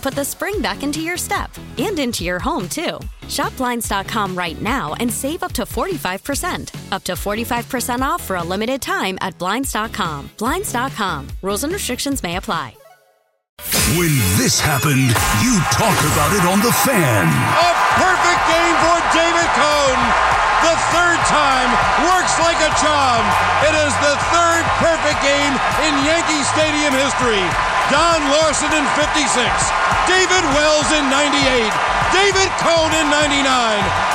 put the spring back into your step and into your home, too. Shop Blinds.com right now and save up to 45%. Up to 45% off for a limited time at Blinds.com. Blinds.com. Rules and restrictions may apply. When this happened, you talked about it on The Fan. A perfect game for David Cone. The third time works like a charm. It is the third perfect game in Yankee Stadium history. Don Larsen in 56, David Wells in 98, David Cone in 99,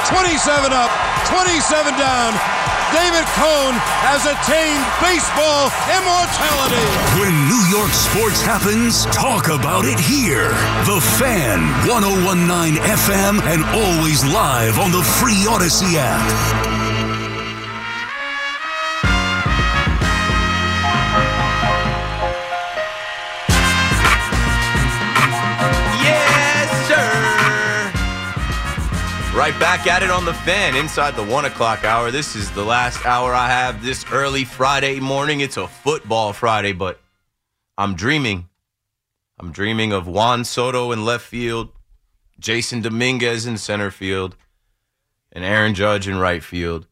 27 up, 27 down. David Cone has attained baseball immortality. When New York sports happens, talk about it here. The Fan, 1019 FM, and always live on the free Audacy app. Right back at it on the fan inside the one o'clock hour. This is the last hour I have this early Friday morning. It's a football Friday, but I'm dreaming. I'm dreaming of Juan Soto in left field, Jasson Dominguez in center field, and Aaron Judge in right field.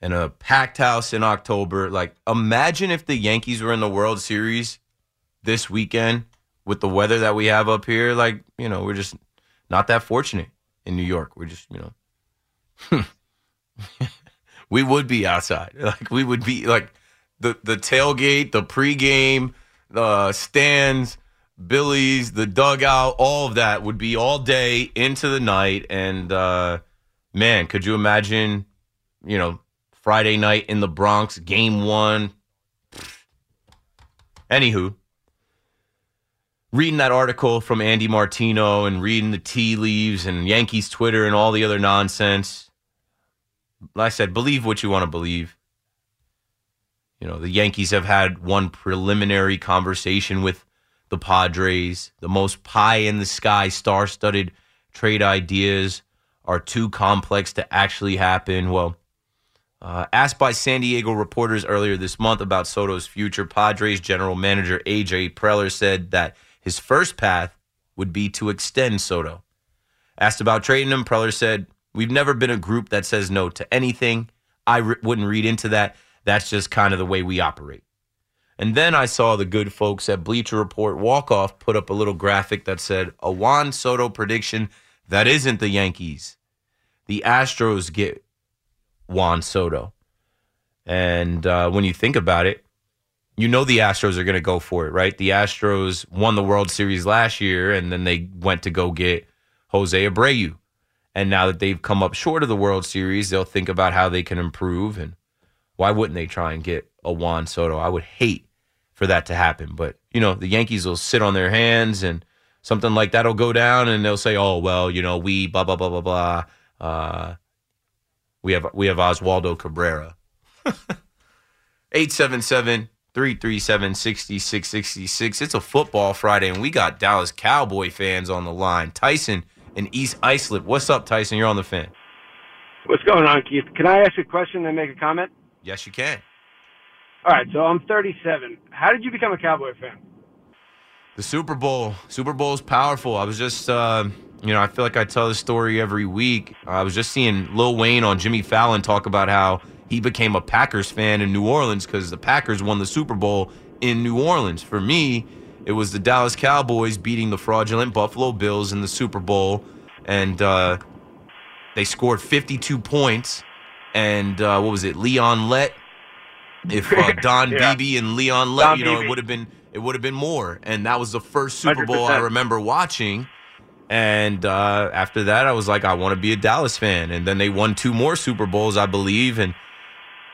And a packed house in October. Like, imagine if the Yankees were in the World Series this weekend with the weather that we have up here. Like, you know, we're just not that fortunate in New York. We're just, you know, we would be outside. Like, we would be like the the tailgate, the pregame, the stands, Billy's, the dugout, all of that would be all day into the night. And uh, man, could you imagine, you know, Friday night in the Bronx, game one? Anywho, reading that article from Andy Martino and reading the tea leaves and Yankees Twitter and all the other nonsense. Like I said, believe what you want to believe. You know, the Yankees have had one preliminary conversation with the Padres. The most pie in the sky, star studded trade ideas are too complex to actually happen. Well, uh, asked by San Diego reporters earlier this month about Soto's future, Padres general manager AJ Preller said that his first path would be to extend Soto. Asked about trading him, Preller said, We've never been a group that says no to anything. I re- wouldn't read into that. That's just kind of the way we operate. And then I saw the good folks at Bleacher Report walk off put up a little graphic that said, A Juan Soto prediction that isn't the Yankees. The Astros get Juan Soto. And uh, when you think about it, you know the Astros are going to go for it, right? The Astros won the World Series last year, and then they went to go get Jose Abreu. And now that they've come up short of the World Series, they'll think about how they can improve. And why wouldn't they try and get a Juan Soto? I would hate for that to happen. But, you know, the Yankees will sit on their hands and something like that'll go down, and they'll say, oh, well, you know, we blah, blah, blah, blah, blah. Uh, we have we have Oswaldo Cabrera. 877 337 6666. It's a football Friday, and we got Dallas Cowboy fans on the line. Tyson in East Islip. What's up, Tyson? You're on the fan. What's going on, Keith? Can I ask a question and make a comment? Yes, you can. All right, so I'm 37. How did you become a Cowboy fan? The Super Bowl. Super Bowl is powerful. I was just, uh, you know, I feel like I tell this story every week. I was just seeing Lil Wayne on Jimmy Fallon talk about how he became a Packers fan in New Orleans because the Packers won the Super Bowl in New Orleans. For me, it was the Dallas Cowboys beating the fraudulent Buffalo Bills in the Super Bowl, and uh, they scored 52 points. And uh, what was it? Leon Lett. If uh, Don Yeah. Beebe and Leon Lett, Don you know, it would have been it would have been more. And that was the first Super Bowl I remember watching. And uh, after that, I was like, I want to be a Dallas fan. And then they won two more Super Bowls, I believe, and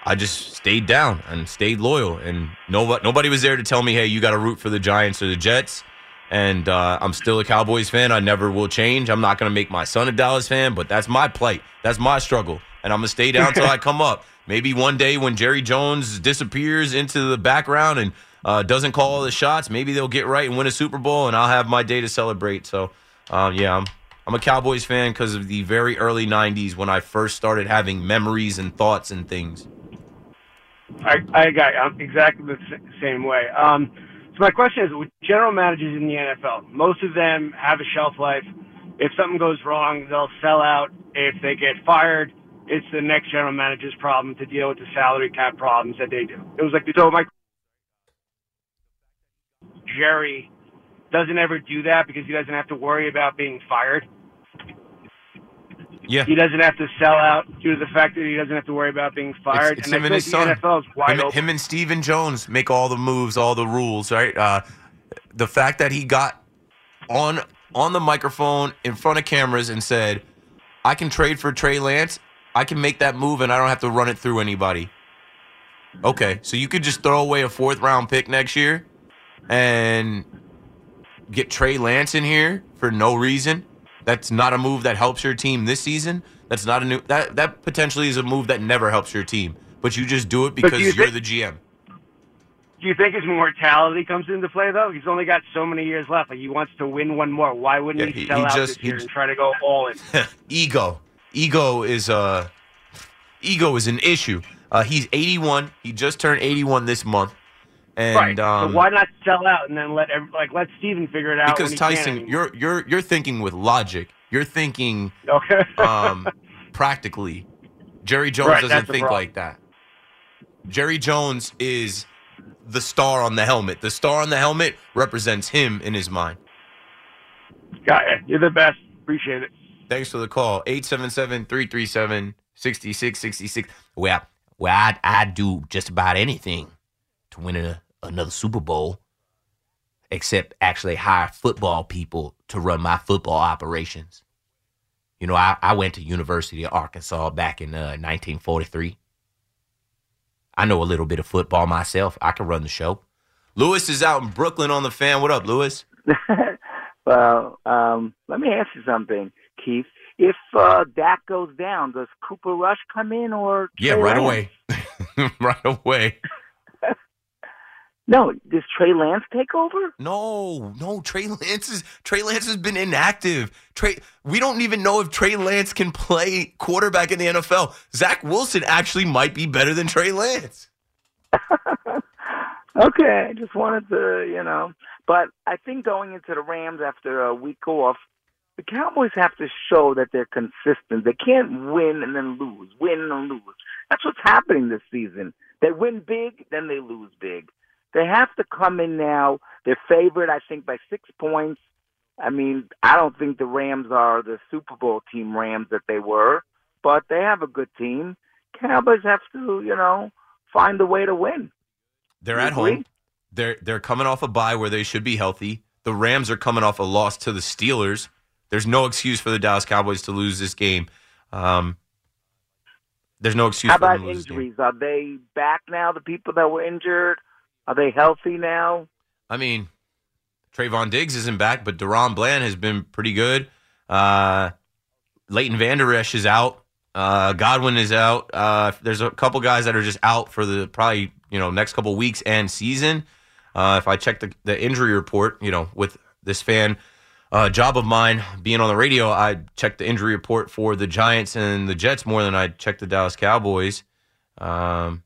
I just stayed down and stayed loyal. And nobody nobody was there to tell me, hey, you got to root for the Giants or the Jets. And uh, I'm still a Cowboys fan. I never will change. I'm not going to make my son a Dallas fan, but that's my plight. That's my struggle. And I'm going to stay down till I come up. Maybe one day when Jerry Jones disappears into the background and uh, doesn't call all the shots, maybe they'll get right and win a Super Bowl, and I'll have my day to celebrate. So, um, yeah, I'm, I'm a Cowboys fan because of the very early 90s when I first started having memories and thoughts and things. I, I got I'm exactly the same way. Um, so my question is, with general managers in the NFL, most of them have a shelf life. If something goes wrong, they'll sell out. If they get fired, it's the next general manager's problem to deal with the salary cap problems that they do. It was like so my Jerry doesn't ever do that because he doesn't have to worry about being fired. Yeah. He doesn't have to sell out due to the fact that he doesn't have to worry about being fired. It's, it's and him and his son. NFL is wide him, open. him and Stephen Jones make all the moves, all the rules, right? Uh, the fact that he got on on the microphone in front of cameras and said, "I can trade for Trey Lance. I can make that move, and I don't have to run it through anybody." Okay, so you could just throw away a fourth round pick next year and get Trey Lance in here for no reason. That's not a move that helps your team this season. That's not a new that that potentially is a move that never helps your team. But you just do it because you you're think- the GM. Do you think his mortality comes into play though? He's only got so many years left. Like he wants to win one more. Why wouldn't Yeah, he he- sell he out just- this he year just- and try to go all in? ego. Ego is uh ego is an issue. Uh, he's 81. He just turned 81 this month. And right. um, so why not sell out and then let every, like let Stephen figure it out? because Tyson, you're you're you're thinking with logic. You're thinking okay. um, practically. Jerry Jones Right, doesn't think like that. Jerry Jones is the star on the helmet. The star on the helmet represents him in his mind. got it. You're the best. Appreciate it. Thanks for the call. 877-337-6666. Well, well I'd, I'd do just about anything to win a, another Super Bowl, except actually hire football people to run my football operations. You know, I, I went to University of Arkansas back in uh, 1943. I know a little bit of football myself. I can run the show. Lewis is out in Brooklyn on the fan. What up, Lewis? well, um, let me ask you something, Keith. If uh, Dak goes down, does Cooper Rush come in or? Yeah, right away. right away. No, does Trey Lance take over? No, no, Trey Lance is Trey Lance has been inactive. Trey, we don't even know if Trey Lance can play quarterback in the NFL. Zach Wilson actually might be better than Trey Lance. Okay, I just wanted to, you know. But I think going into the Rams after a week off, the Cowboys have to show that they're consistent. They can't win and then lose, win and lose. That's what's happening this season. They win big, then they lose big. They have to come in now. They're favored, I think, by six points. I mean, I don't think the Rams are the Super Bowl team Rams that they were, but they have a good team. Cowboys have to, you know, find a way to win. They're at home. They're they're coming off a bye where they should be healthy. The Rams are coming off a loss to the Steelers. There's no excuse for the Dallas Cowboys to lose this game. Um, there's no excuse How for them about to lose this game. injuries? Are they back now? The people that were injured, are they healthy now? I mean, Trevon Diggs isn't back, but DaRon Bland has been pretty good. Uh, Leighton Vander Esch is out. Uh, Godwin is out. Uh, there's a couple guys that are just out for the probably you know next couple weeks and season. Uh, if I check the, the injury report, you know, with this fan uh, job of mine being on the radio. I checked the injury report for the Giants and the Jets more than I checked the Dallas Cowboys. Um,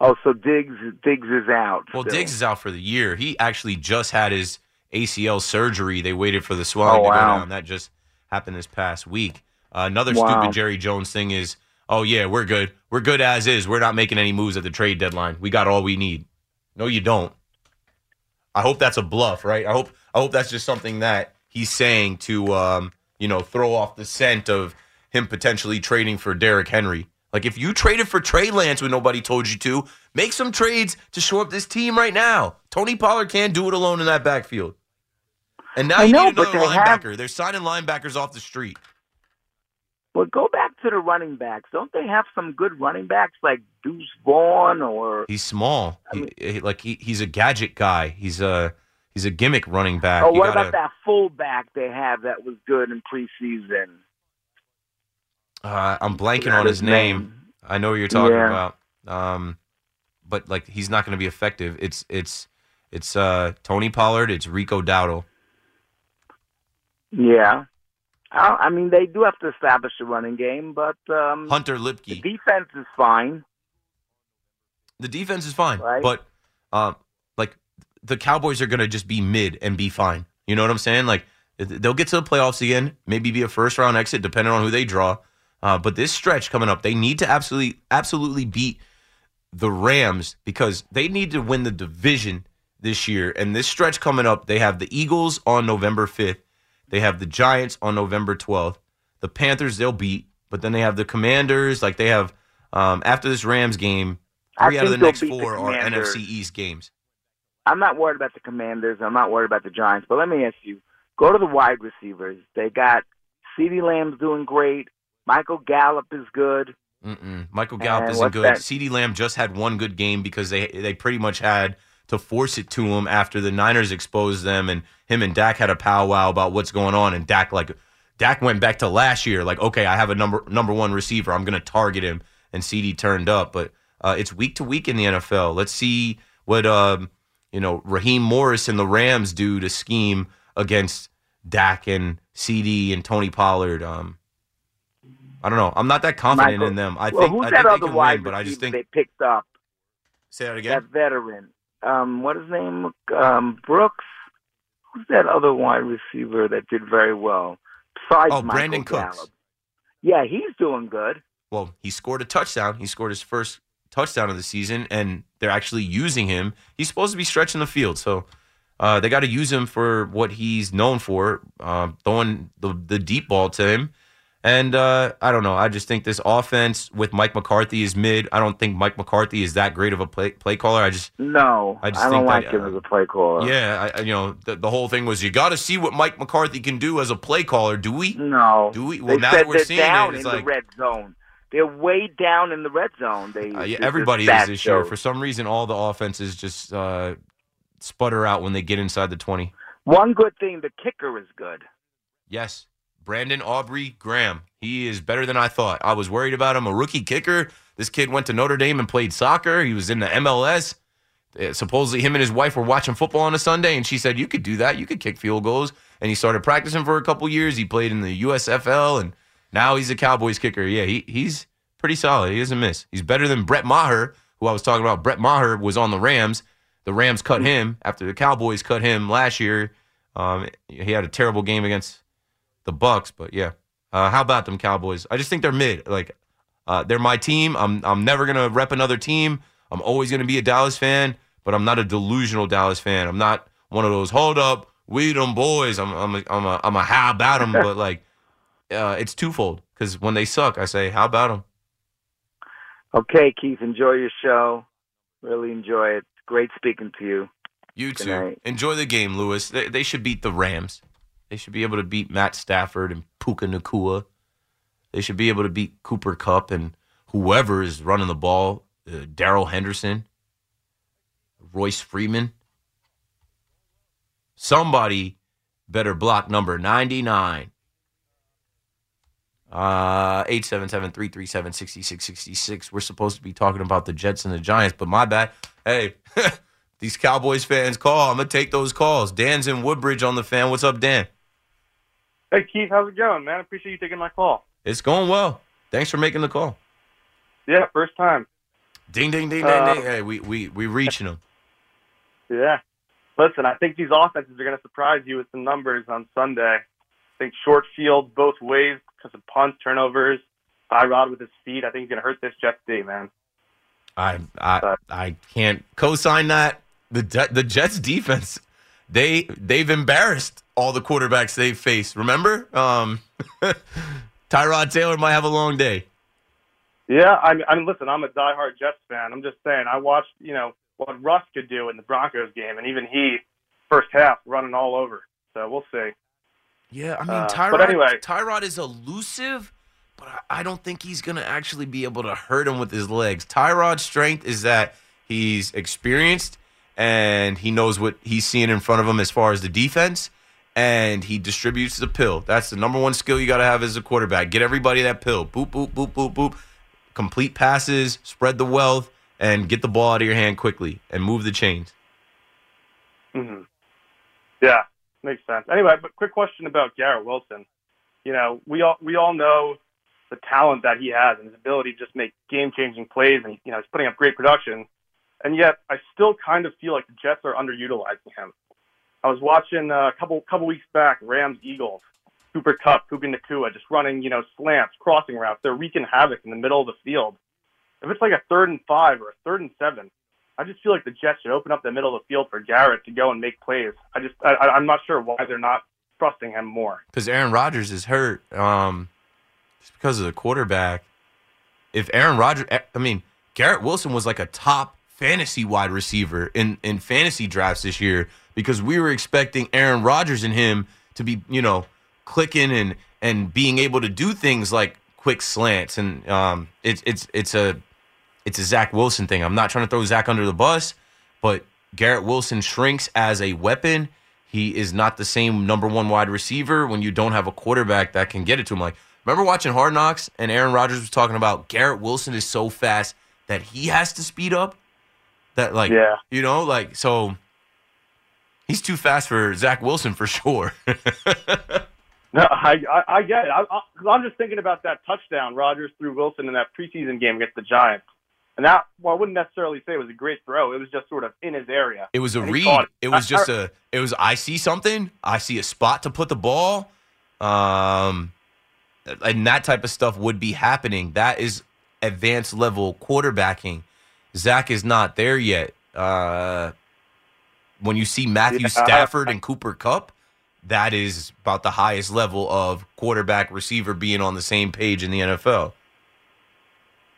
Oh, so Diggs Diggs is out. well, still. Diggs is out for the year. He actually just had his ACL surgery. They waited for the swelling Oh, to go down. That just happened this past week. Uh, another Wow. stupid Jerry Jones thing is, oh yeah, we're good. We're good as is. We're not making any moves at the trade deadline. We got all we need. No, you don't. I hope that's a bluff, right? I hope I hope that's just something that he's saying to um, you know, throw off the scent of him potentially trading for Derrick Henry. Like if you traded for Trey Lance when nobody told you to, make some trades to shore up this team right now. Tony Pollard can't do it alone in that backfield. And now I you know, need but another they have- linebacker. They're signing linebackers off the street. Well, go back to the running backs. Don't they have some good running backs like Deuce Vaughn or? He's small. I mean- he, he- like he, he's a gadget guy. He's a he's a gimmick running back. Oh, what gotta- about that fullback they have that was good in preseason? Uh, I'm blanking on his name. I know what you're talking Yeah. about. Um, but like he's not going to be effective. It's it's it's uh, Tony Pollard. It's Rico Dowdle. Yeah. I, I mean, they do have to establish a running game, but um, Hunter the Luepke. defense is fine. The defense is fine, Right. but um, like the Cowboys are going to just be mid and be fine. You know what I'm saying? Like they'll get to the playoffs again, maybe be a first round exit depending on who they draw. Uh, but this stretch coming up, they need to absolutely absolutely beat the Rams because they need to win the division this year. And this stretch coming up, they have the Eagles on November 5th. They have the Giants on November 12th. The Panthers they'll beat, but then they have the Commanders. Like they have um, after this Rams game, three out of the next beat the four are. NFC East games. I'm not worried about the Commanders. I'm not worried about the Giants. But let me ask you: go to the wide receivers. They got CeeDee Lamb's doing great. Michael Gallup is good. Mm-mm. Michael Gallup And isn't good. that? CeeDee Lamb just had one good game because they they pretty much had to force it to him after the Niners exposed them, and him and Dak had a powwow about what's going on, and Dak like Dak went back to last year, like okay, I have a number number one receiver, I'm going to target him, and CeeDee turned up, but uh, it's week to week in the NFL. Let's see what um, you know Raheem Morris and the Rams do to scheme against Dak and CeeDee and Tony Pollard. Um, I don't know. I'm not that confident Michael- in them. I well, think who's I that think they other can wide win, but I just think they picked up? say that again. That veteran. Um, what is his name? Um, Brooks. Who's that other wide receiver that did very well? Besides Oh, Michael Brandin Cooks. Yeah, he's doing good. Well, he scored a touchdown. He scored his first touchdown of the season, and they're actually using him. He's supposed to be stretching the field, so uh, they got to use him for what he's known for, uh, throwing the the deep ball to him. And uh, I don't know. I just think this offense with Mike McCarthy is mid. I don't think Mike McCarthy is that great of a play play caller. I just No, I I, just don't think that, like him uh, as a play caller. yeah, I, I- you know, the, the whole thing was you got to see what Mike McCarthy can do as a play caller. Do we? No. Do we- well, they now that we're seeing it, down it's in like- the red zone. They're way down in the red zone. They Uh, yeah, everybody is this year. For some reason, all the offenses just uh, sputter out when they get inside the 20. One good thing, the kicker is good. Yes, Brandon Aubrey Graham. He is better than I thought. I was worried about him. A rookie kicker. This kid went to Notre Dame and played soccer. He was in the MLS. Uh, Supposedly, him and his wife were watching football on a Sunday, and she said, You could do that. You could kick field goals. And he started practicing for a couple years. He played in the USFL, and now he's a Cowboys kicker. Yeah, he, he's pretty solid. He doesn't miss. He's better than Brett Maher, who I was talking about. Brett Maher was on the Rams. The Rams cut him after the Cowboys cut him last year. Um, he had a terrible game against the Bucs, but yeah. Uh, how about them Cowboys? I just think they're mid. Like uh, they're my team. I'm I'm never gonna rep another team. I'm always gonna be a Dallas fan, but I'm not a delusional Dallas fan. I'm not one of those hold up, we them boys. I'm I'm a, I'm a, I'm a how about them, but like uh, it's twofold because when they suck, I say how about them. Okay, Keith, enjoy your show. Really enjoy it. Great speaking to you. You too. Enjoy the game, Lewis. They, they should beat the Rams. They should be able to beat Matt Stafford and Puka Nacua. They should be able to beat Cooper Kupp and whoever is running the ball. Uh, Darrell Henderson, Royce Freeman. Somebody better block number 99. Uh 877-337-6666. We're supposed to be talking about the Jets and the Giants, but my bad. Hey, these Cowboys fans call, I'm gonna take those calls. Dan's in Woodbridge on the fan. What's up, Dan? Hey Keith, how's it going, man? Appreciate you taking my call. It's going well. Thanks for making the call. Yeah, first time. Ding ding ding ding Uh, ding. Hey, we we we reaching them. Yeah. Listen, I think these offenses are going to surprise you with some numbers on Sunday. I think short field both ways because of punts, turnovers. Tyrod with his feet. I think he's going to hurt this Jets D, man. I I I can't co-sign that. The the Jets defense, they they've embarrassed all the quarterbacks they've faced. Remember, um, Tyrod Taylor might have a long day. Yeah, I mean, I mean, listen, I'm a diehard Jets fan. I'm just saying, I watched, you know, what Russ could do in the Broncos game, and even he, first half, running all over. So we'll see. Yeah, I mean Uh, Tyrod. but anyway. Tyrod is elusive, but I I don't think he's gonna actually be able to hurt him with his legs. Tyrod's strength is that he's experienced and he knows what he's seeing in front of him as far as the defense, and he distributes the pill. That's the number one skill you got to have as a quarterback. Get everybody that pill. Boop boop boop boop boop. Complete passes, spread the wealth, and get the ball out of your hand quickly and move the chains. hmm Yeah, makes sense. Anyway, but quick question about Garrett Wilson. You know, we all we all know the talent that he has and his ability to just make game changing plays, and you know, he's putting up great production. And yet, I still kind of feel like the Jets are underutilizing him. I was watching uh, a couple couple weeks back, Rams Eagles, Cooper Kupp, Puka Nacua, just running you know slants, crossing routes. They're wreaking havoc in the middle of the field. If it's like a third and five or a third and seven, I just feel like the Jets should open up the middle of the field for Garrett to go and make plays. I just, I- I'm not sure why they're not trusting him more. because Aaron Rodgers is hurt. Um, just because of the quarterback. If Aaron Rodgers, I mean, Garrett Wilson was like a top fantasy wide receiver in in fantasy drafts this year because we were expecting Aaron Rodgers and him to be, you know, clicking and and being able to do things like quick slants and um, it's it's it's a it's a Zach Wilson thing. I'm not trying to throw Zach under the bus, but Garrett Wilson shrinks as a weapon. He is not the same number one wide receiver when you don't have a quarterback that can get it to him. Like, remember watching Hard Knocks and Aaron Rodgers was talking about Garrett Wilson is so fast that he has to speed up. That like, Yeah. you know, like so. He's too fast for Zach Wilson for sure. No, I, I, I get it. I, I, I'm just thinking about that touchdown Rodgers threw Wilson in that preseason game against the Giants. And that, well, I wouldn't necessarily say it was a great throw. It was just sort of in his area. It was a read. caught It was just a. It was. I see something. I see a spot to put the ball. Um, and that type of stuff would be happening. That is advanced level quarterbacking. Zach is not there yet. Uh, when you see Matthew Yeah, Stafford and Cooper Kupp, that is about the highest level of quarterback receiver being on the same page in the NFL.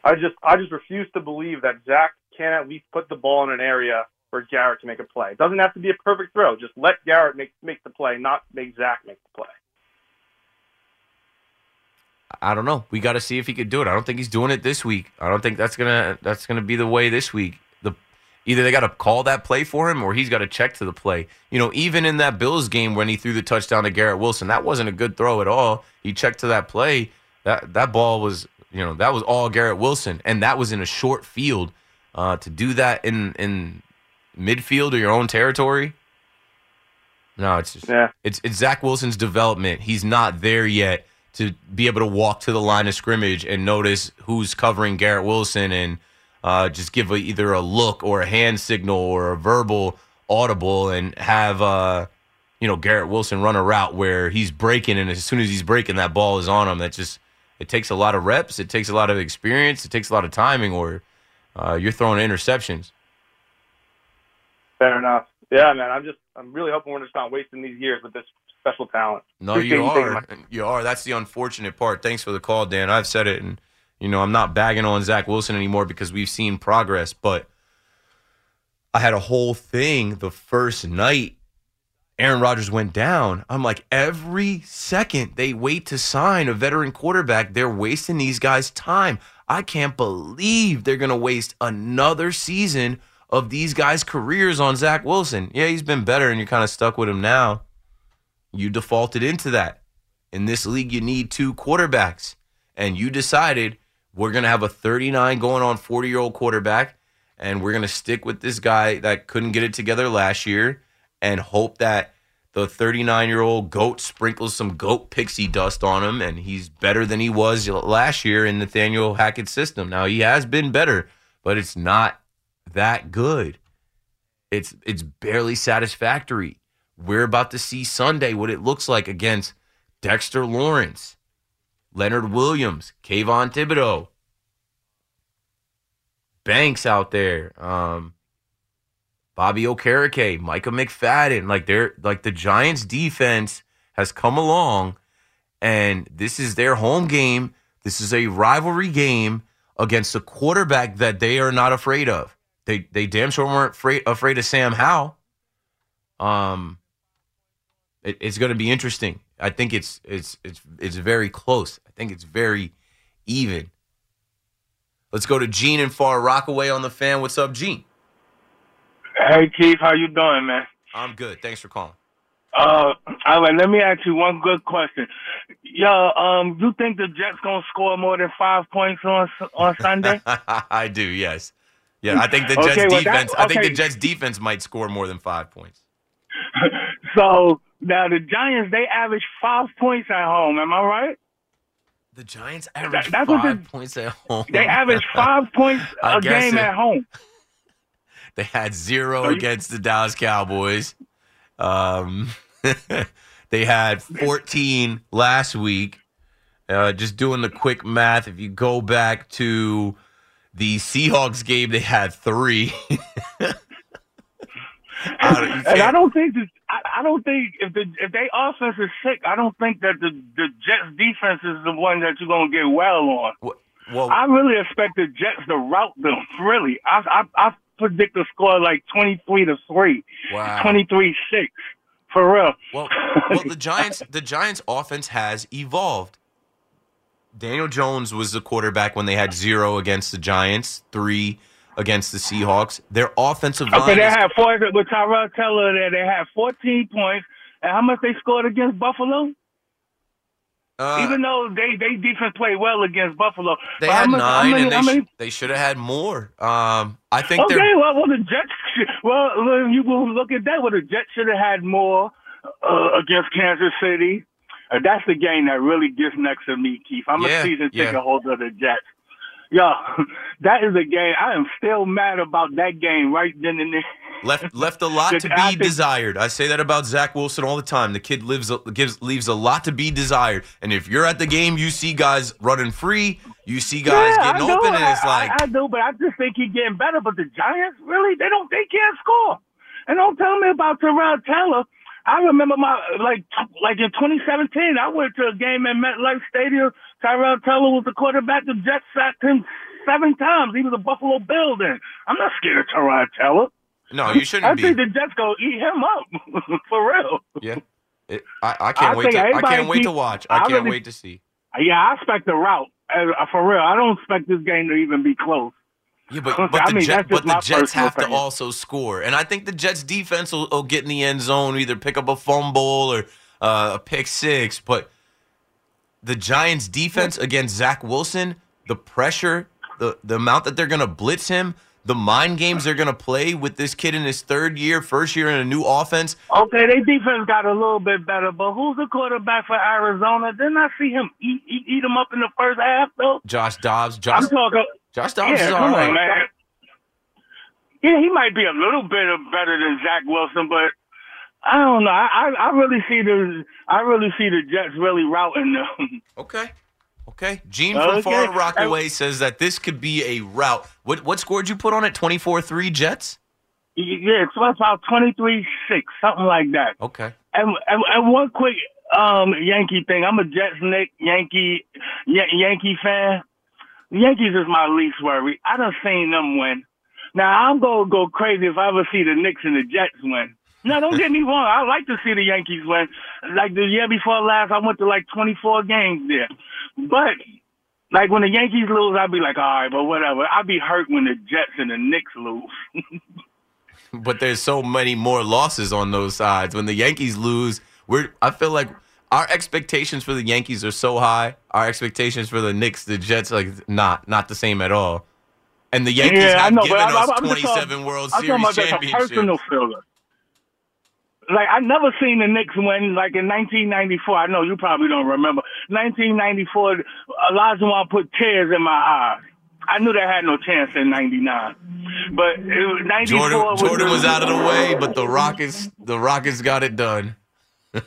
I just, I just refuse to believe that Zach can at least put the ball in an area for Garrett to make a play. It doesn't have to be a perfect throw. Just let Garrett make make the play, not make Zach make the play. I don't know. We got to see if he could do it. I don't think he's doing it this week. I don't think that's gonna that's gonna be the way this week. The either they got to call that play for him or he's got to check to the play. You know, even in that Bills game when he threw the touchdown to Garrett Wilson, that wasn't a good throw at all. He checked to that play. That that ball was you know that was all Garrett Wilson, and that was in a short field. Uh, to do that in in midfield or your own territory. No, it's just Yeah. it's it's Zach Wilson's development. He's not there yet to be able to walk to the line of scrimmage and notice who's covering Garrett Wilson and uh, just give a, either a look or a hand signal or a verbal audible and have uh, you know Garrett Wilson run a route where he's breaking and as soon as he's breaking that ball is on him. That just it takes a lot of reps. It takes a lot of experience. It takes a lot of timing or uh, you're throwing interceptions. Fair enough. Yeah, man. I'm just, I'm really hoping we're just not wasting these years with this special talent. No, Appreciate you are. my- You are. That's the unfortunate part. Thanks for the call, Dan. I've said it, and you know I'm not bagging on Zach Wilson anymore because we've seen progress. But I had a whole thing the first night Aaron Rodgers went down. I'm like, every second they wait to sign a veteran quarterback, they're wasting these guys' time. I can't believe they're going to waste another season of these guys' careers on Zach Wilson. Yeah, he's been better, and you're kind of stuck with him now. You defaulted into that. In this league, you need two quarterbacks. And you decided we're going to have a 39 going on 40 year old quarterback and we're gonna stick with this guy that couldn't get it together last year, and hope that the 39 year old goat sprinkles some goat pixie dust on him, and he's better than he was last year in Nathaniel Hackett's system. Now he has been better, but it's not that good. It's it's barely satisfactory. We're about to see Sunday what it looks like against Dexter Lawrence, Leonard Williams, Kayvon Thibodeaux, Banks out there, um, Bobby Okereke, Micah McFadden. Like they're like the Giants defense has come along and this is their home game. This is a rivalry game against a quarterback that they are not afraid of. They they damn sure weren't afraid afraid of Sam Howell. Um it, it's going to be interesting. I think it's it's it's it's very close. I think it's very even. Let's go to Gene and Far Rockaway on the fan. What's up, Gene? Hey Keith, how you doing, man? I'm good. Thanks for calling. Uh, all right, let me ask you one good question. Yo, um, you think the Jets gonna score more than five points on on Sunday? I do. Yes. Yeah, I think the Jets Okay, well, defense. that- I think the Jets defense might score more than five points. so now the Giants they average five points at home. Am I right? The Giants average that's what five the- points at home. They average five points a game it- at home. They had zero So you- against the Dallas Cowboys. Um, they had 14 last week. Uh, just doing the quick math, if you go back to the Seahawks game, they had three. I don't- And I don't think that I, I don't think if the if they offense is sick, I don't think that the the Jets defense is the one that you're gonna get well on. well, I really expect the Jets to rout them. Really, I I, I predict a score like twenty three to three, Wow. twenty three six, for real. Well, well, the Giants, the Giants' offense has evolved. Daniel Jones was the quarterback when they had zero against the Giants, three against the Seahawks. Their offensive line Okay, they had four with Tyrell Taylor there. They had fourteen points, and how much they scored against Buffalo? uh, Even though they they defense played well against Buffalo, they But had nine, many- and they, sh- they should have had more. Um, I think Okay, they're well, well, the Jets. Well, well, you will look at that. Well, the Jets should have had more uh, against Kansas City. Uh, that's the game that really gets next to me, Keith. I'm Yeah, a season yeah. ticket holder of the Jets. Yo, that is a game. I am still mad about that game right then and there. left left a lot to I be think- desired. I say that about Zach Wilson all the time. The kid lives gives leaves a lot to be desired. And if you're at the game, you see guys running free, you see guys yeah, getting I open, and it's I- like I, I do, but I just think he's getting better. But the Giants, really, they don't, they can't score. And don't tell me about Terrell Taylor. I remember my like like in 2017, I went to a game at MetLife Stadium. Tyrell Taylor was the quarterback. The Jets sacked him seven times. He was a Buffalo Bill then. I'm not scared of Tyrell Taylor. no, you shouldn't be. I think the Jets gonna eat him up for real. Yeah. It, I, I can't I wait to I can't wait to watch. I I can't really- wait to see. Yeah, I expect a rout uh, for real. I don't expect this game to even be close. Yeah, but, I but the, mean, Jet, but the Jets have to also score, and I think the Jets defense will, will get in the end zone, either pick up a fumble or uh, a pick six. But the Giants defense against Zach Wilson, the pressure, the the amount that they're going to blitz him, the mind games they're going to play with this kid in his third year, first year in a new offense. Okay, their defense got a little bit better, but who's the quarterback for Arizona? Didn't I see him eat eat, eat him up in the first half though? Josh Dobbs, Josh, I'm talking. Josh Dobbs yeah, is all come right. on, man. Yeah, he might be a little bit better than Zach Wilson, but I don't know. I I, I really see the I really see the Jets really routing them. Okay. Okay. Gene from Okay. Far Rockaway says that this could be a route. What what score did you put on it? 24-3 Jets? yeah, it's about twenty three six, something like that. Okay. And, and, and one quick um, Yankee thing. I'm a Jets Nick Yankee Yan- Yankee fan. Yankees is my least worry. I done seen them win. Now I'm gonna go crazy if I ever see the Knicks and the Jets win. Now don't get me wrong. I like to see the Yankees win. Like the year before last, I went to like 24 games there. But like when the Yankees lose, I'd be like, all right, but whatever. I'd be hurt when the Jets and the Knicks lose. But there's so many more losses on those sides. When the Yankees lose, we're I feel like our expectations for the Yankees are so high. Our expectations for the Knicks, the Jets, like not not the same at all. And the Yankees Yeah, I have know, given but us I'm just 27 talking- World I'm Series about just a championships. personal feeling. Like I never seen the Knicks win. Like in 1994, I know you probably don't remember. 1994, Olajuwon put tears in my eyes. I knew they had no chance in '99, but it was, '94 Jordan, was, Jordan was out of the way, but the Rockets, the Rockets got it done.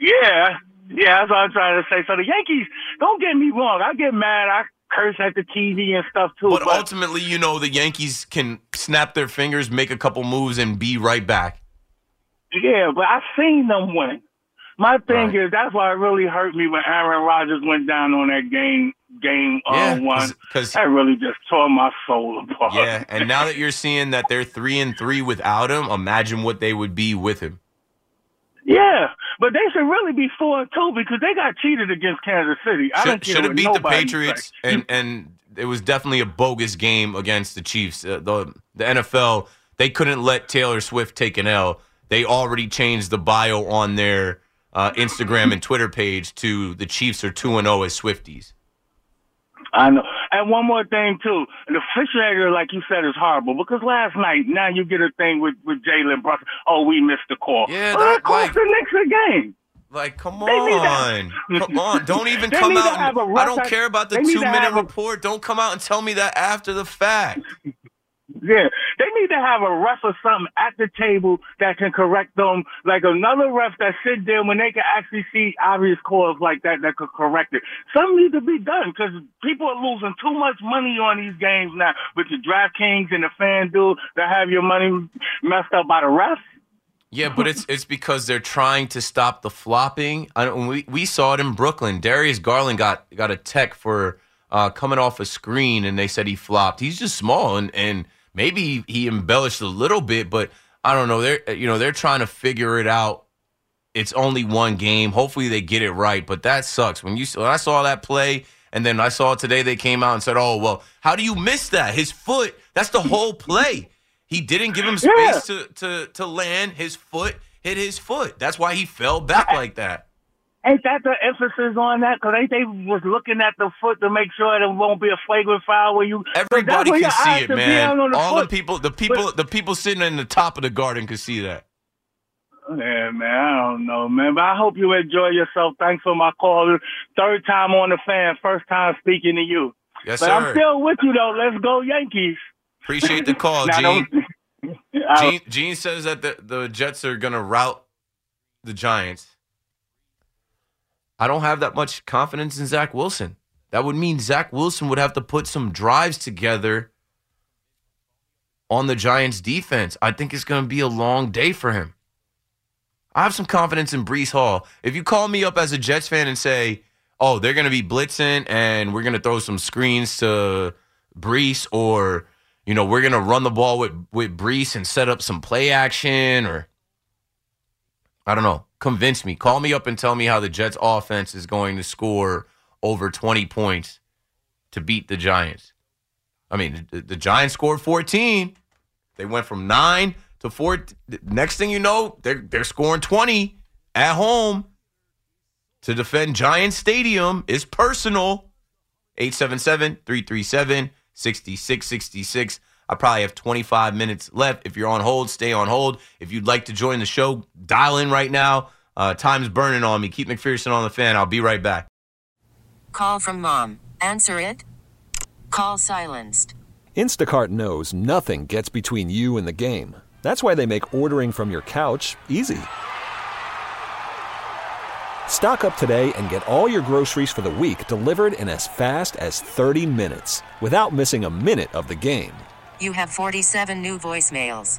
Yeah, yeah, that's what I'm trying to say. So the Yankees, don't get me wrong. I get mad. I curse at the TV and stuff too. But But, ultimately, you know, the Yankees can snap their fingers, make a couple moves, and be right back. yeah, but I've seen them win. My thing Right. is that's why it really hurt me when Aaron Rodgers went down on that game game uh, Yeah, one. because That really just tore my soul apart. yeah, and now that you're seeing that they're three and three without him, imagine what they would be with him. Yeah, but they should really be four and two because they got cheated against Kansas City. I don't Should, care should have beat the Patriots, and and it was definitely a bogus game against the Chiefs. Uh, the the NFL they couldn't let Taylor Swift take an L. They already changed the bio on their uh, Instagram and Twitter page to the Chiefs are two and zero as Swifties. I know. And one more thing too, the officiator, like you said, is horrible because last night now you get a thing with with Jalen Brunson. Oh, we missed the call. Yeah, well, that- that cost like- the Knicks a game. Like, come on, come on! Don't even come out. And, I don't care about the two-minute report. Don't come out and tell me that after the fact. Yeah, they need to have a ref or something at the table that can correct them, like another ref that sit there when they can actually see obvious calls like that that could correct it. Something needs to be done because people are losing too much money on these games now with the DraftKings and the FanDuel that have your money messed up by the refs. Yeah, but it's it's because they're trying to stop the flopping. I we we saw it in Brooklyn. Darius Garland got got a tech for uh, coming off a screen, and they said he flopped. He's just small, and and maybe he embellished a little bit, but I don't know. They're you know they're trying to figure it out. It's only one game. Hopefully they get it right, but that sucks. When you when I saw that play, and then I saw today they came out and said, "Oh well, how do you miss that? His foot. That's the whole play." He didn't give him space Yeah. to, to to land. His foot hit his foot. That's why he fell back like that. Ain't that the emphasis on that? Because ain't they was looking at the foot to make sure there won't be a flagrant foul where you Everybody can see it, man. the All the people, the people, the people sitting in the top of the garden could see that. Yeah, man, I don't know, man. But I hope you enjoy yourself. Thanks for my call. Third time on the fan, first time speaking to you. Yes, but sir. I'm still with you though. Let's go Yankees. Appreciate the call, Gene. Gene. Gene says that the, the Jets are going to rout the Giants. I don't have that much confidence in Zach Wilson. That would mean Zach Wilson would have to put some drives together on the Giants defense. I think it's going to be a long day for him. I have some confidence in Breece Hall. If you call me up as a Jets fan and say, oh, they're going to be blitzing and we're going to throw some screens to Breece or, you know, we're going to run the ball with, with Breece and set up some play action or, I don't know, convince me. Call me up and tell me how the Jets offense is going to score over 20 points to beat the Giants. I mean, the, the Giants scored 14. They went from 9 to 4. Next thing you know, they're they're scoring 20 at home. To defend Giants Stadium is personal. 877-337-6666. I probably have 25 minutes left. If you're on hold, stay on hold. If you'd like to join the show, dial in right now. Uh, time's burning on me. Keith McPherson on the fan. I'll be right back. Call from mom. Answer it. Call silenced. Instacart knows nothing gets between you and the game. That's why they make ordering from your couch easy. Stock up today and get all your groceries for the week delivered in as fast as 30 minutes without missing a minute of the game. You have 47 new voicemails.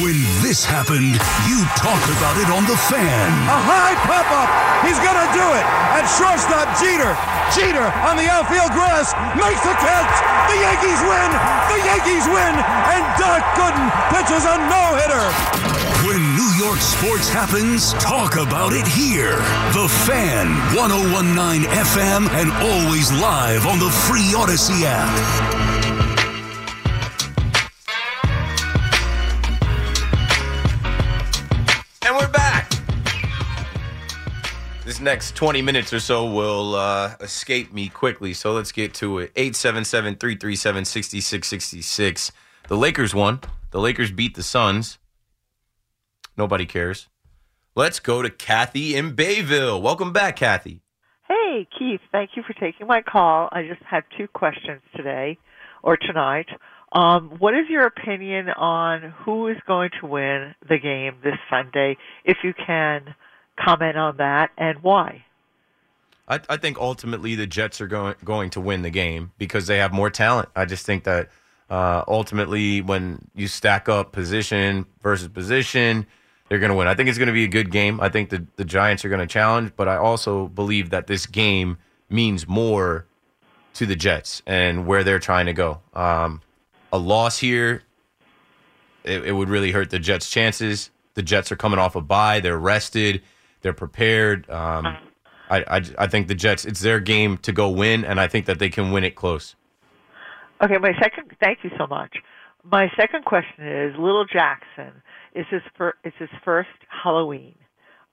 When this happened, you talked about it on The Fan. A high pop up. He's going to do it. At shortstop, Jeter. Jeter on the outfield grass makes the catch. The Yankees win. The Yankees win. And Doc Gooden pitches a no hitter. When New York sports happens, talk about it here. The Fan, 1019 FM, and always live on the free Audacy app. Next 20 minutes or so will uh, escape me quickly, so let's get to it. 877 337 6666. The Lakers won. The Lakers beat the Suns. Nobody cares. Let's go to Kathy in Bayville. Welcome back, Kathy. Hey, Keith, thank you for taking my call. I just have two questions today or tonight. Um, what is your opinion on who is going to win the game this Sunday, if you can comment on that, and why? I, I think ultimately the Jets are going going to win the game because they have more talent. I just think that uh, ultimately when you stack up position versus position, they're going to win. I think it's going to be a good game. I think the the Giants are going to challenge, but I also believe that this game means more to the Jets and where they're trying to go. Um, a loss here, it, it would really hurt the Jets' chances. The Jets are coming off a bye. They're rested. They're prepared. Um, I, I, I think the Jets, it's their game to go win, and I think that they can win it close. Okay, my second. Thank you so much. My second question is: Little Jackson is his fir- is his first Halloween.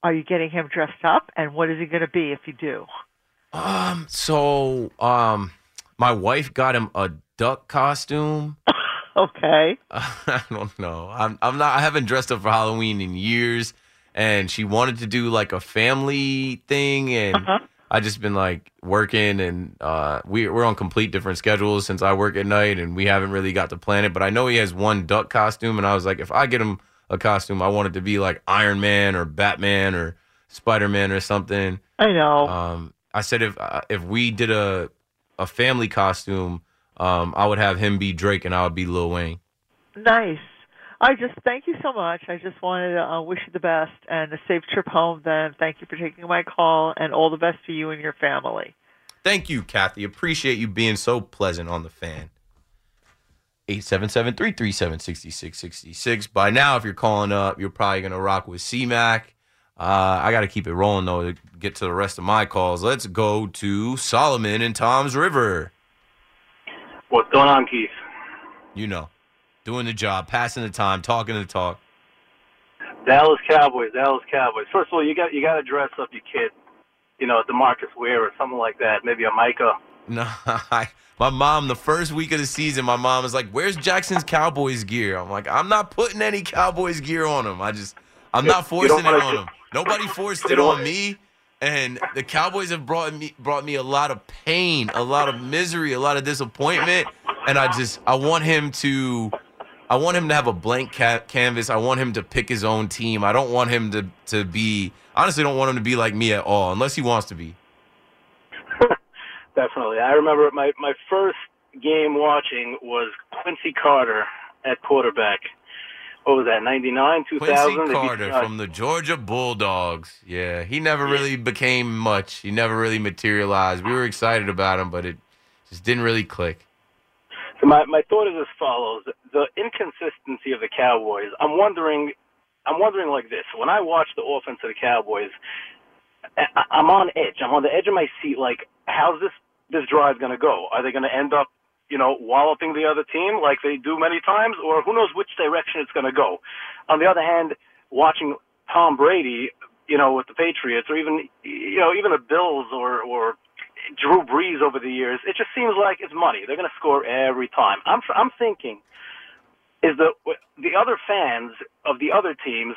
Are you getting him dressed up, and what is he going to be if you do? Um, so um, my wife got him a duck costume. okay. I don't know. I'm I'm not. I haven't dressed up for Halloween in years, and she wanted to do like a family thing, and Uh-huh. I just been like working, and uh, we we're on complete different schedules since I work at night, and we haven't really got to plan it. But I know he has one duck costume, and I was like, if I get him a costume, I want it to be like Iron Man or Batman or Spider Man or something. I know. Um, I said if uh, if we did a a family costume, um, I would have him be Drake and I would be Lil Wayne. Nice. I just thank you so much. I just wanted to uh, wish you the best and a safe trip home. Then thank you for taking my call and all the best to you and your family. Thank you, Kathy. Appreciate you being so pleasant on the fan. 877-337-6666. By now, if you're calling up, you're probably going to rock with C-Mac. Uh, I got to keep it rolling, though, to get to the rest of my calls. Let's go to Solomon and Toms River. What's going on, Keith? You know, doing the job, passing the time, talking the talk. Dallas Cowboys, Dallas Cowboys. First of all, you got you got to dress up your kid, you know, at DeMarcus Ware or something like that. Maybe a Micah. No, I, my mom, the first week of the season, my mom was like, "Where's Jackson's Cowboys gear?" I'm like, "I'm not putting any Cowboys gear on him. I just, I'm not forcing it on him. Nobody forced it on me." And the Cowboys have brought me brought me a lot of pain, a lot of misery, a lot of disappointment, and I just I want him to I want him to have a blank ca- canvas. I want him to pick his own team. I don't want him to to be honestly don't want him to be like me at all unless he wants to be. Definitely. I remember my my first game watching was Quincy Carter at quarterback. What was that? Ninety nine, two thousand. Quincy Carter from the Georgia Bulldogs. Yeah, he never really became much. He never really materialized. We were excited about him, but it just didn't really click. My my thought is as follows: the inconsistency of the Cowboys. I'm wondering I'm wondering like this: when I watch the offense of the Cowboys, I- I'm on edge. I'm on the edge of my seat. Like, how's this this drive going to go? Are they going to end up, you know, walloping the other team like they do many times, or who knows which direction it's going to go? On the other hand, watching Tom Brady, you know, with the Patriots, or even you know, even the Bills or or Drew Brees over the years, it just seems like it's money. They're going to score every time. I'm I'm thinking, is the the other fans of the other teams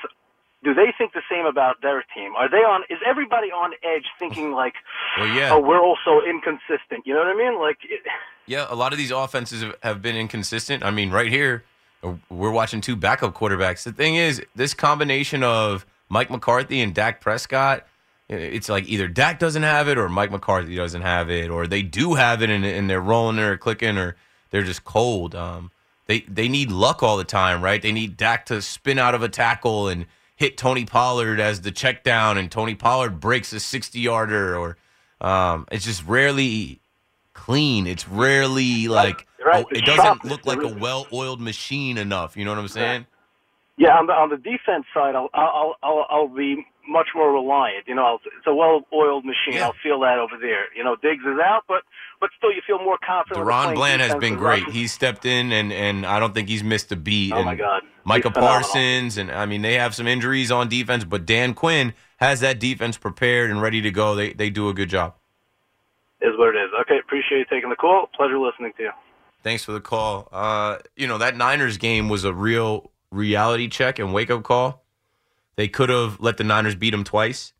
do they think the same about their team? Are they on? Is everybody on edge, thinking like, Well, yeah. oh, we're also inconsistent? You know what I mean? Like, it, Yeah, a lot of these offenses have- been inconsistent. I mean, right here, uh, we're watching two backup quarterbacks. The thing is, this combination of Mike McCarthy and Dak Prescott, it's like either Dak doesn't have it or Mike McCarthy doesn't have it, or they do have it and, and they're rolling or clicking, or they're just cold. Um, they they need luck all the time, right? They need Dak to spin out of a tackle and hit Tony Pollard as the check down, and Tony Pollard breaks a sixty yarder, or um, it's just rarely clean. It's rarely like right. oh, it doesn't look like a well-oiled machine enough. You know what I'm saying? yeah, on the on the defense side, I'll I'll I'll, I'll be much more reliant. You know, I'll, it's a well-oiled machine. I'll feel that over there. You know, Diggs is out, but but still, you feel more confident. Ron Bland has been great. He's stepped in, and and I don't think he's missed a beat. Oh, and my God. Micah Parsons, and I mean they have some injuries on defense, but Dan Quinn has that defense prepared and ready to go. They they do a good job. Is what it is. Okay, appreciate you taking the call. Pleasure listening to you. Thanks for the call. Uh, you know, that Niners game was a real reality check and wake up call. They could have let the Niners beat them twice,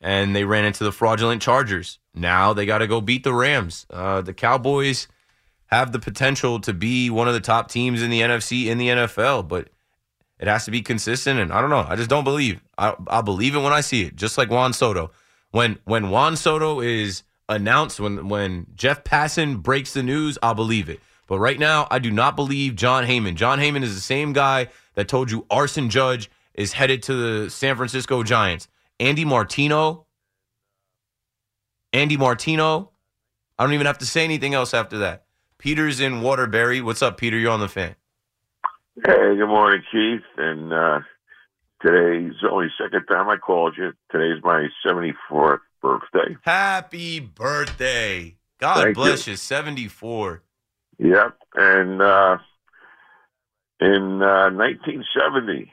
and they ran into the fraudulent Chargers. Now they got to go beat the Rams. Uh, the Cowboys have the potential to be one of the top teams in the NFC in the NFL, but it has to be consistent. And I don't know. I just don't believe. I, I'll believe it when I see it. Just like Juan Soto. When when Juan Soto is announced, when when Jeff Passan breaks the news, I'll believe it. But right now, I do not believe Jon Heyman. Jon Heyman is the same guy that told you Aaron Judge is headed to the San Francisco Giants. Andy Martino. Andy Martino. I don't even have to say anything else after that. Peter's in Waterbury. What's up, Peter? You're on the fan. Hey, good morning, Keith. And uh, today's the only second time I called you. Today's my 74th birthday. Happy birthday. God Thank bless you. you. 74. Yep. And uh, in uh, 1970,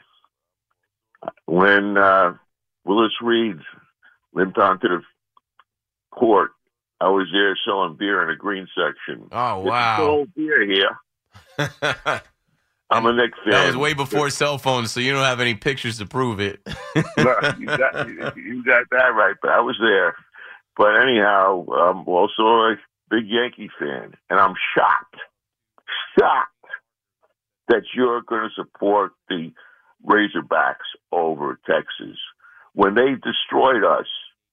when uh, Willis Reed limped onto the court, I was there selling beer in the green section. Oh, wow. cold beer here. I'm a Knick fan. That was way before cell phones, so you don't have any pictures to prove it. You, got, you got that right, but I was there. But anyhow, I'm also a big Yankee fan, and I'm shocked, shocked that you're going to support the Razorbacks over Texas when they destroyed us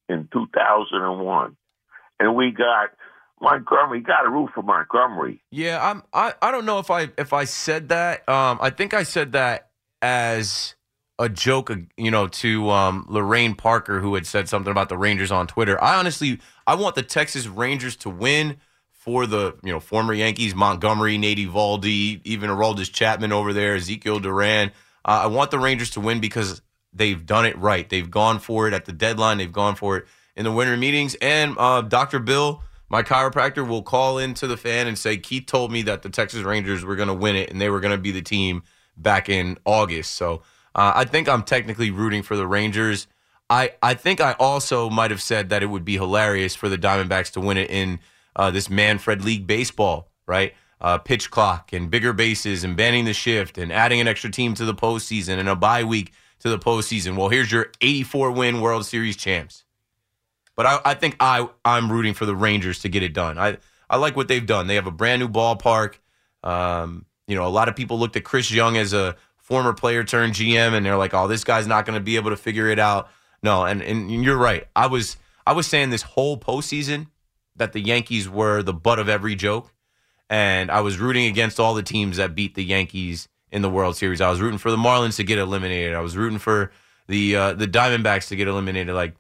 in 2001, and we got Montgomery. Got to root for Montgomery. Yeah, I'm. I, I don't know if I if I said that. Um, I think I said that as a joke, uh, you know, to um, Lorraine Parker, who had said something about the Rangers on Twitter. I honestly, I want the Texas Rangers to win for the you know former Yankees, Montgomery, Nate Eovaldi, even Aroldis Chapman over there, Ezekiel Duran. Uh, I want the Rangers to win because they've done it right. They've gone for it at the deadline. They've gone for it in the winter meetings. And uh, Dr. Bill, my chiropractor, will call into the fan and say, Keith told me that the Texas Rangers were going to win it and they were going to be the team back in August. So uh, I think I'm technically rooting for the Rangers. I, I think I also might have said that it would be hilarious for the Diamondbacks to win it in uh, this Manfred League baseball, right? Uh, pitch clock and bigger bases and banning the shift and adding an extra team to the postseason and a bye week to the postseason. Well, here's your 84 win World Series champs. But I, I think I I'm rooting for the Rangers to get it done. I I like what they've done. They have a brand new ballpark. Um, you know, a lot of people looked at Chris Young as a former player turned GM, and they're like, "Oh, this guy's not going to be able to figure it out." No, and and you're right. I was I was saying this whole postseason that the Yankees were the butt of every joke, and I was rooting against all the teams that beat the Yankees in the World Series. I was rooting for the Marlins to get eliminated. I was rooting for the uh, the Diamondbacks to get eliminated. Like,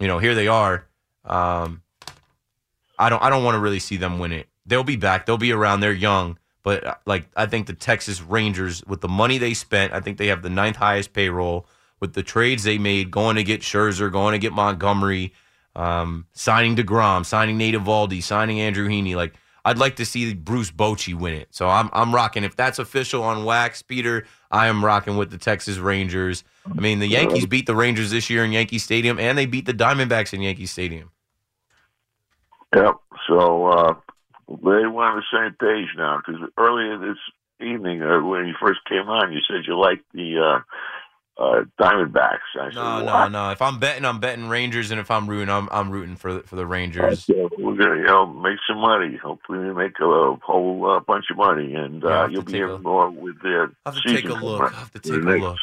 you know, here they are. Um, I don't I don't want to really see them win it. They'll be back. They'll be around. They're young, But uh, like, I think the Texas Rangers, with the money they spent, I think they have the ninth highest payroll. With the trades they made, going to get Scherzer, going to get Montgomery, um, signing deGrom, signing Nate Eovaldi, signing Andrew Heaney. Like, I'd like to see Bruce Bochy win it. So I'm I'm rocking. If that's official on wax, Peter, I am rocking with the Texas Rangers. I mean, the Yankees beat the Rangers this year in Yankee Stadium, and they beat the Diamondbacks in Yankee Stadium. Yep. So uh, they were on the same page now because earlier this evening, uh, when you first came on, you said you liked the uh, uh, Diamondbacks. I said, No, no, "What?" no. If I'm betting, I'm betting Rangers, and if I'm rooting, I'm I'm rooting for the, for the Rangers. So we're gonna, you know, make some money. Hopefully, we make a whole uh, bunch of money, and Yeah, uh, you'll be a- hearing more with their. I'll have to take a look. I'll have to take a next- look.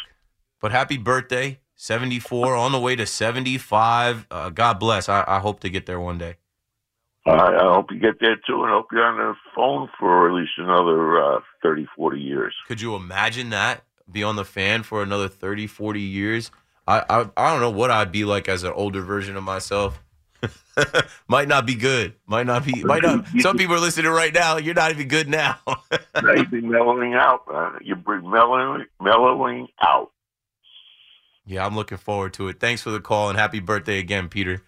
But happy birthday, 74, on the way to 75. Uh, God bless. I, I hope to get there one day. I, I hope you get there too, and hope you're on the phone for at least another uh, 30, 40 years. Could you imagine that? Be on the fan for another 30, 40 years? I, I, I don't know what I'd be like as an older version of myself. might not be good. Might not be. Might not. Some people are listening right now. You're not even good now. you'd be mellowing out. Uh, you bring mellowing, mellowing out. Yeah, I'm looking forward to it. Thanks for the call and happy birthday again, Peter.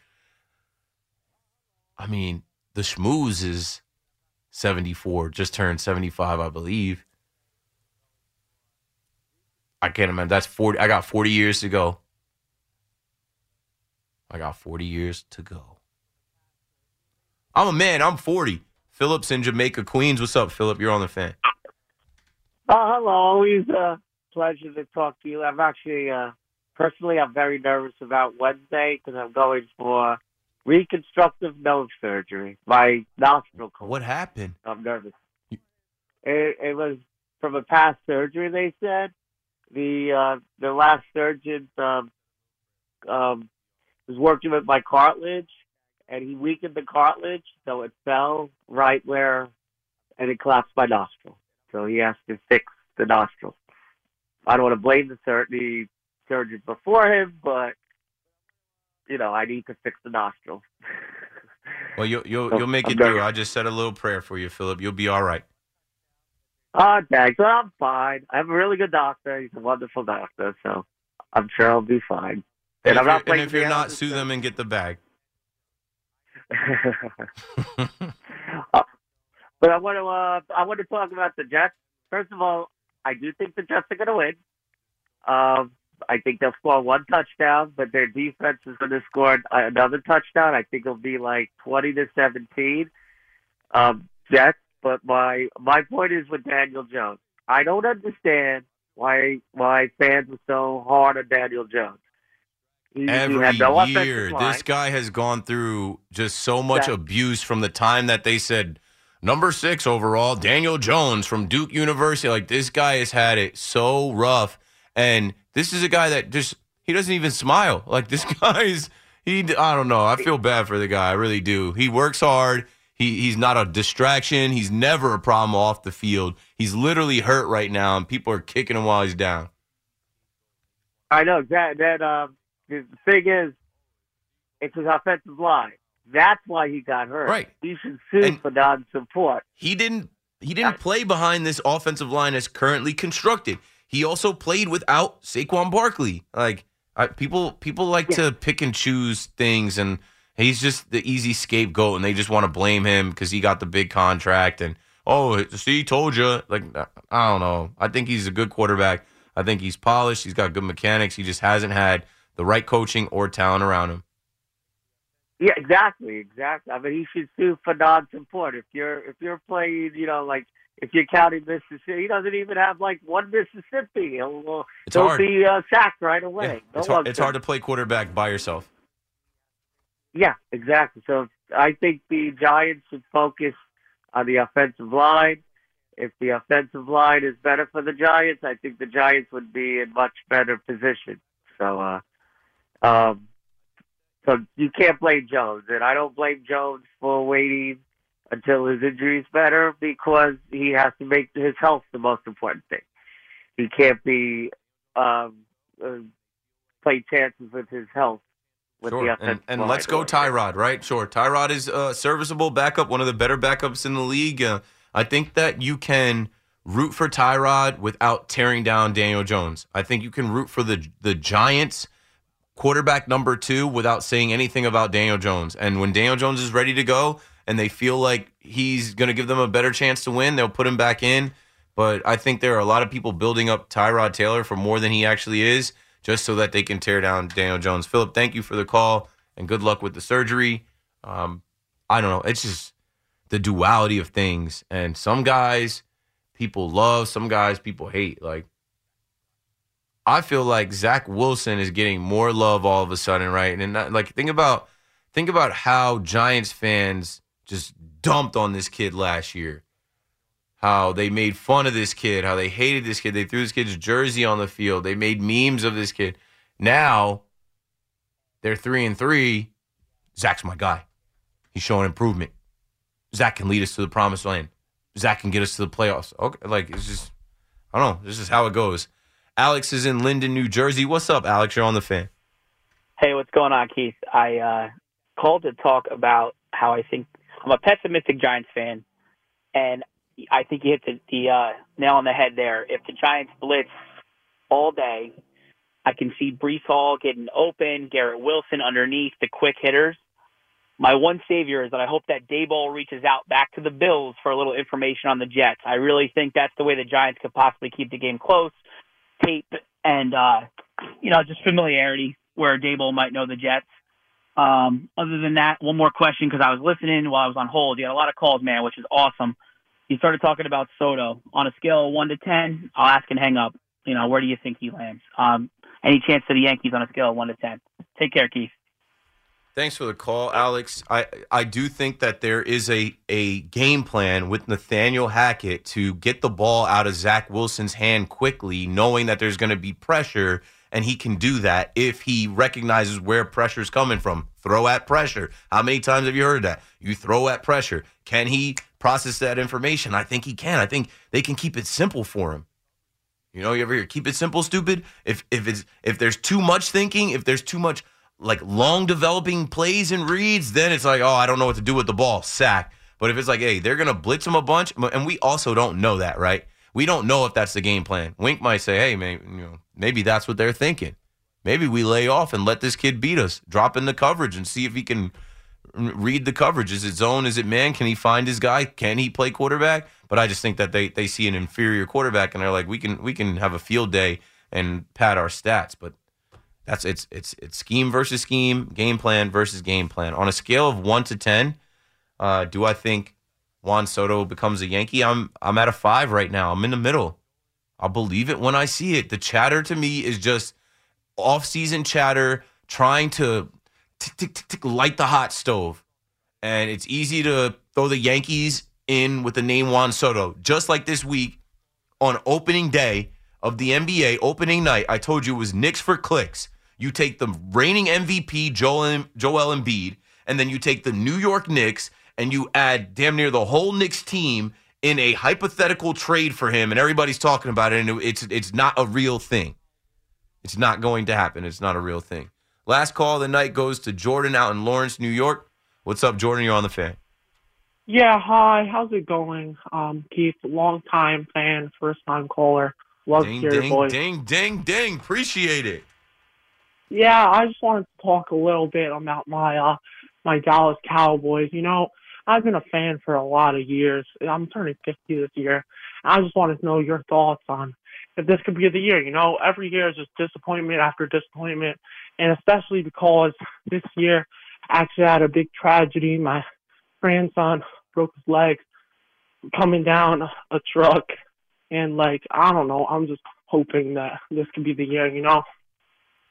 I mean, the schmooze is 74, just turned 75, I believe. I can't imagine. That's 40. I got 40 years to go. I got 40 years to go. I'm a man. I'm 40. Philip's in Jamaica, Queens. What's up, Philip? You're on the fan. Oh, hello. Always a pleasure to talk to you. I'm actually, uh, personally, I'm very nervous about Wednesday because I'm going for reconstructive nose surgery. My nostril. What happened? I'm nervous. It, it was from a past surgery. They said the uh, the last surgeon um, um, was working with my cartilage, and he weakened the cartilage, so it fell right where, and it collapsed my nostril. So he has to fix the nostril. I don't want to blame the, sur- the surgeon before him, but you know I need to fix the nostril. Well, you'll you'll So, you'll make I'm it through. I just said a little prayer for you, Philip. You'll be all right. Oh, thanks. Well, I'm fine. I have a really good doctor. He's a wonderful doctor, so I'm sure I'll be fine. And, And, if I'm you're, not and if you're not, sue them and get the bag. Uh, but I want to uh, I want to talk about the Jets. First of all, I do think the Jets are going to win. Um, I think they'll score one touchdown, but their defense is going to score another touchdown. I think it'll be like twenty to seventeen. Um, Jets. But my my point is with Daniel Jones. I don't understand why why fans are so hard on Daniel Jones. He, he Every had no year, this guy has gone through just so much That- abuse from the time that they said number six overall, Daniel Jones from Duke University. Like this guy has had it so rough, and this is a guy that just he doesn't even smile. Like this guy's he. I don't know. I feel bad for the guy. I really do. He works hard. He he's not a distraction. He's never a problem off the field. He's literally hurt right now, and people are kicking him while he's down. I know that that um the thing is it's his offensive line. That's why he got hurt. Right. He should sue for non support. He didn't he didn't play behind this offensive line as currently constructed. He also played without Saquon Barkley. Like I, people people like to pick and choose things and he's just the easy scapegoat and they just want to blame him because he got the big contract and oh see told you like I don't know. I think he's a good quarterback. I think he's polished. He's got good mechanics. He just hasn't had the right coaching or talent around him. Yeah, exactly, exactly. I mean he should sue for non support. If you're if you're playing, you know, like if you're counting Mississippi, he doesn't even have like one Mississippi. He'll, It's he'll hard. be uh, sacked right away. No It's hard, it's hard to play quarterback by yourself. Yeah, exactly. So I think the Giants should focus on the offensive line. If the offensive line is better for the Giants, I think the Giants would be in much better position. So, uh, um, so you can't blame Jones, and I don't blame Jones for waiting until his injury is better because he has to make his health the most important thing. He can't be um, uh, play chances with his health with the Sure. offensive And, and let's go Tyrod, right? Sure. Tyrod is uh, serviceable backup, one of the better backups in the league. Uh, I think that you can root for Tyrod without tearing down Daniel Jones. I think you can root for the the Giants quarterback number two without saying anything about Daniel Jones. And when Daniel Jones is ready to go and they feel like he's going to give them a better chance to win, they'll put him back in. But I think there are a lot of people building up Tyrod Taylor for more than he actually is, just so that they can tear down Daniel Jones. Philip, thank you for the call and good luck with the surgery. Um, I don't know. It's just the duality of things. And some guys people love, some guys people hate. Like, I feel like Zach Wilson is getting more love all of a sudden, right? And not, like, think about think about how Giants fans just dumped on this kid last year. How they made fun of this kid, how they hated this kid. They threw this kid's jersey on the field. They made memes of this kid. Now they're three and three. Zach's my guy. He's showing improvement. Zach can lead us to the promised land. Zach can get us to the playoffs. Okay, like it's just I don't know. This is how it goes. Alex is in Linden, New Jersey. What's up, Alex? You're on the fan. Hey, what's going on, Keith? I uh, called to talk about how I think I'm a pessimistic Giants fan, and I think you hit the, the uh, nail on the head there. If the Giants blitz all day, I can see Breece Hall getting open, Garrett Wilson underneath the quick hitters. My one savior is that I hope that Daboll reaches out back to the Bills for a little information on the Jets. I really think that's the way the Giants could possibly keep the game close. Tape and uh, you know just familiarity where Daboll might know the Jets. Um, other than that, one more question because I was listening while I was on hold. You had a lot of calls, man, which is awesome. You started talking about Soto on a scale of one to ten. I'll ask and hang up. You know, where do you think he lands? Um, any chance to the Yankees on a scale of one to ten? Take care, Keith. Thanks for the call, Alex. I, I do think that there is a, a game plan with Nathaniel Hackett to get the ball out of Zach Wilson's hand quickly, knowing that there's going to be pressure, and he can do that if he recognizes where pressure is coming from. Throw at pressure. How many times have you heard that? You throw at pressure. Can he process that information? I think he can. I think they can keep it simple for him. You know, you ever hear keep it simple, stupid? If if it's if there's too much thinking, if there's too much like long developing plays and reads, then it's like, oh, I don't know what to do with the ball, sack. But if it's like, hey, they're gonna blitz him a bunch, and we also don't know that, right? We don't know if that's the game plan. Wink might say, hey, man, you know, maybe that's what they're thinking. Maybe we lay off and let this kid beat us, drop in the coverage and see if he can read the coverage. Is it zone? Is it man? Can he find his guy? Can he play quarterback? But I just think that they they see an inferior quarterback and they're like, we can we can have a field day and pad our stats, but that's it's it's it's scheme versus scheme, game plan versus game plan. On a scale of one to ten, uh, do I think Juan Soto becomes a Yankee? I'm I'm at a five right now. I'm in the middle. I'll believe it when I see it. The chatter to me is just off-season chatter, trying to tick, tick, tick, tick, light the hot stove, and it's easy to throw the Yankees in with the name Juan Soto. Just like this week on opening day of the NBA, opening night, I told you it was Knicks for clicks. You take the reigning MVP Joel Joel Embiid, and then you take the New York Knicks and you add damn near the whole Knicks team in a hypothetical trade for him, and everybody's talking about it, and it's it's not a real thing. It's not going to happen. It's not a real thing. Last call of the night goes to Jordan out in Lawrence, New York. What's up, Jordan? You're on the fan. Yeah, hi. How's it going? Um, Keith, long time fan, first time caller. Love ding, to hear your ding, voice. ding, ding, ding. Appreciate it. Yeah, I just wanted to talk a little bit about my uh my Dallas Cowboys. You know, I've been a fan for a lot of years. I'm turning 50 this year. I just wanted to know your thoughts on if this could be the year. You know, every year is just disappointment after disappointment, and especially because this year I actually had a big tragedy. My grandson broke his leg coming down a truck, and like I don't know. I'm just hoping that this could be the year. You know.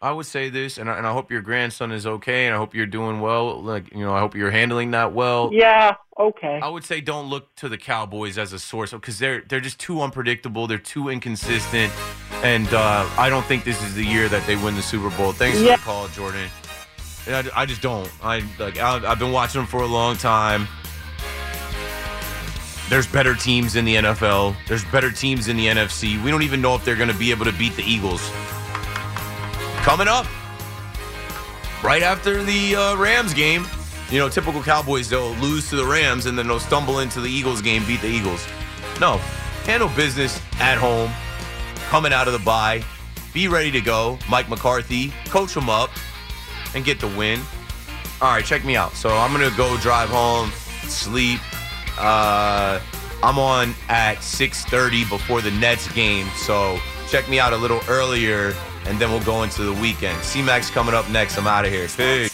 I would say this, and I, and I hope your grandson is okay, and I hope you're doing well. Like you know, I hope you're handling that well. Yeah. Okay. I would say don't look to the Cowboys as a source because they're they're just too unpredictable. They're too inconsistent, and uh, I don't think this is the year that they win the Super Bowl. Thanks Yeah. for the call, Jordan. I, I just don't. I like. I, I've been watching them for a long time. There's better teams in the NFL. There's better teams in the NFC. We don't even know if they're going to be able to beat the Eagles. Coming up, right after the uh, Rams game, You know, typical Cowboys, they'll lose to the Rams and then they'll stumble into the Eagles game, beat the Eagles. No, handle business at home, coming out of the bye. Be ready to go. Mike McCarthy, coach them up and get the win. All right, check me out. So I'm going to go drive home, sleep. Uh, I'm on at 6:30 before the Nets game. So check me out a little earlier and then we'll go into the weekend. C-Max coming up next. I'm out of here. Peace.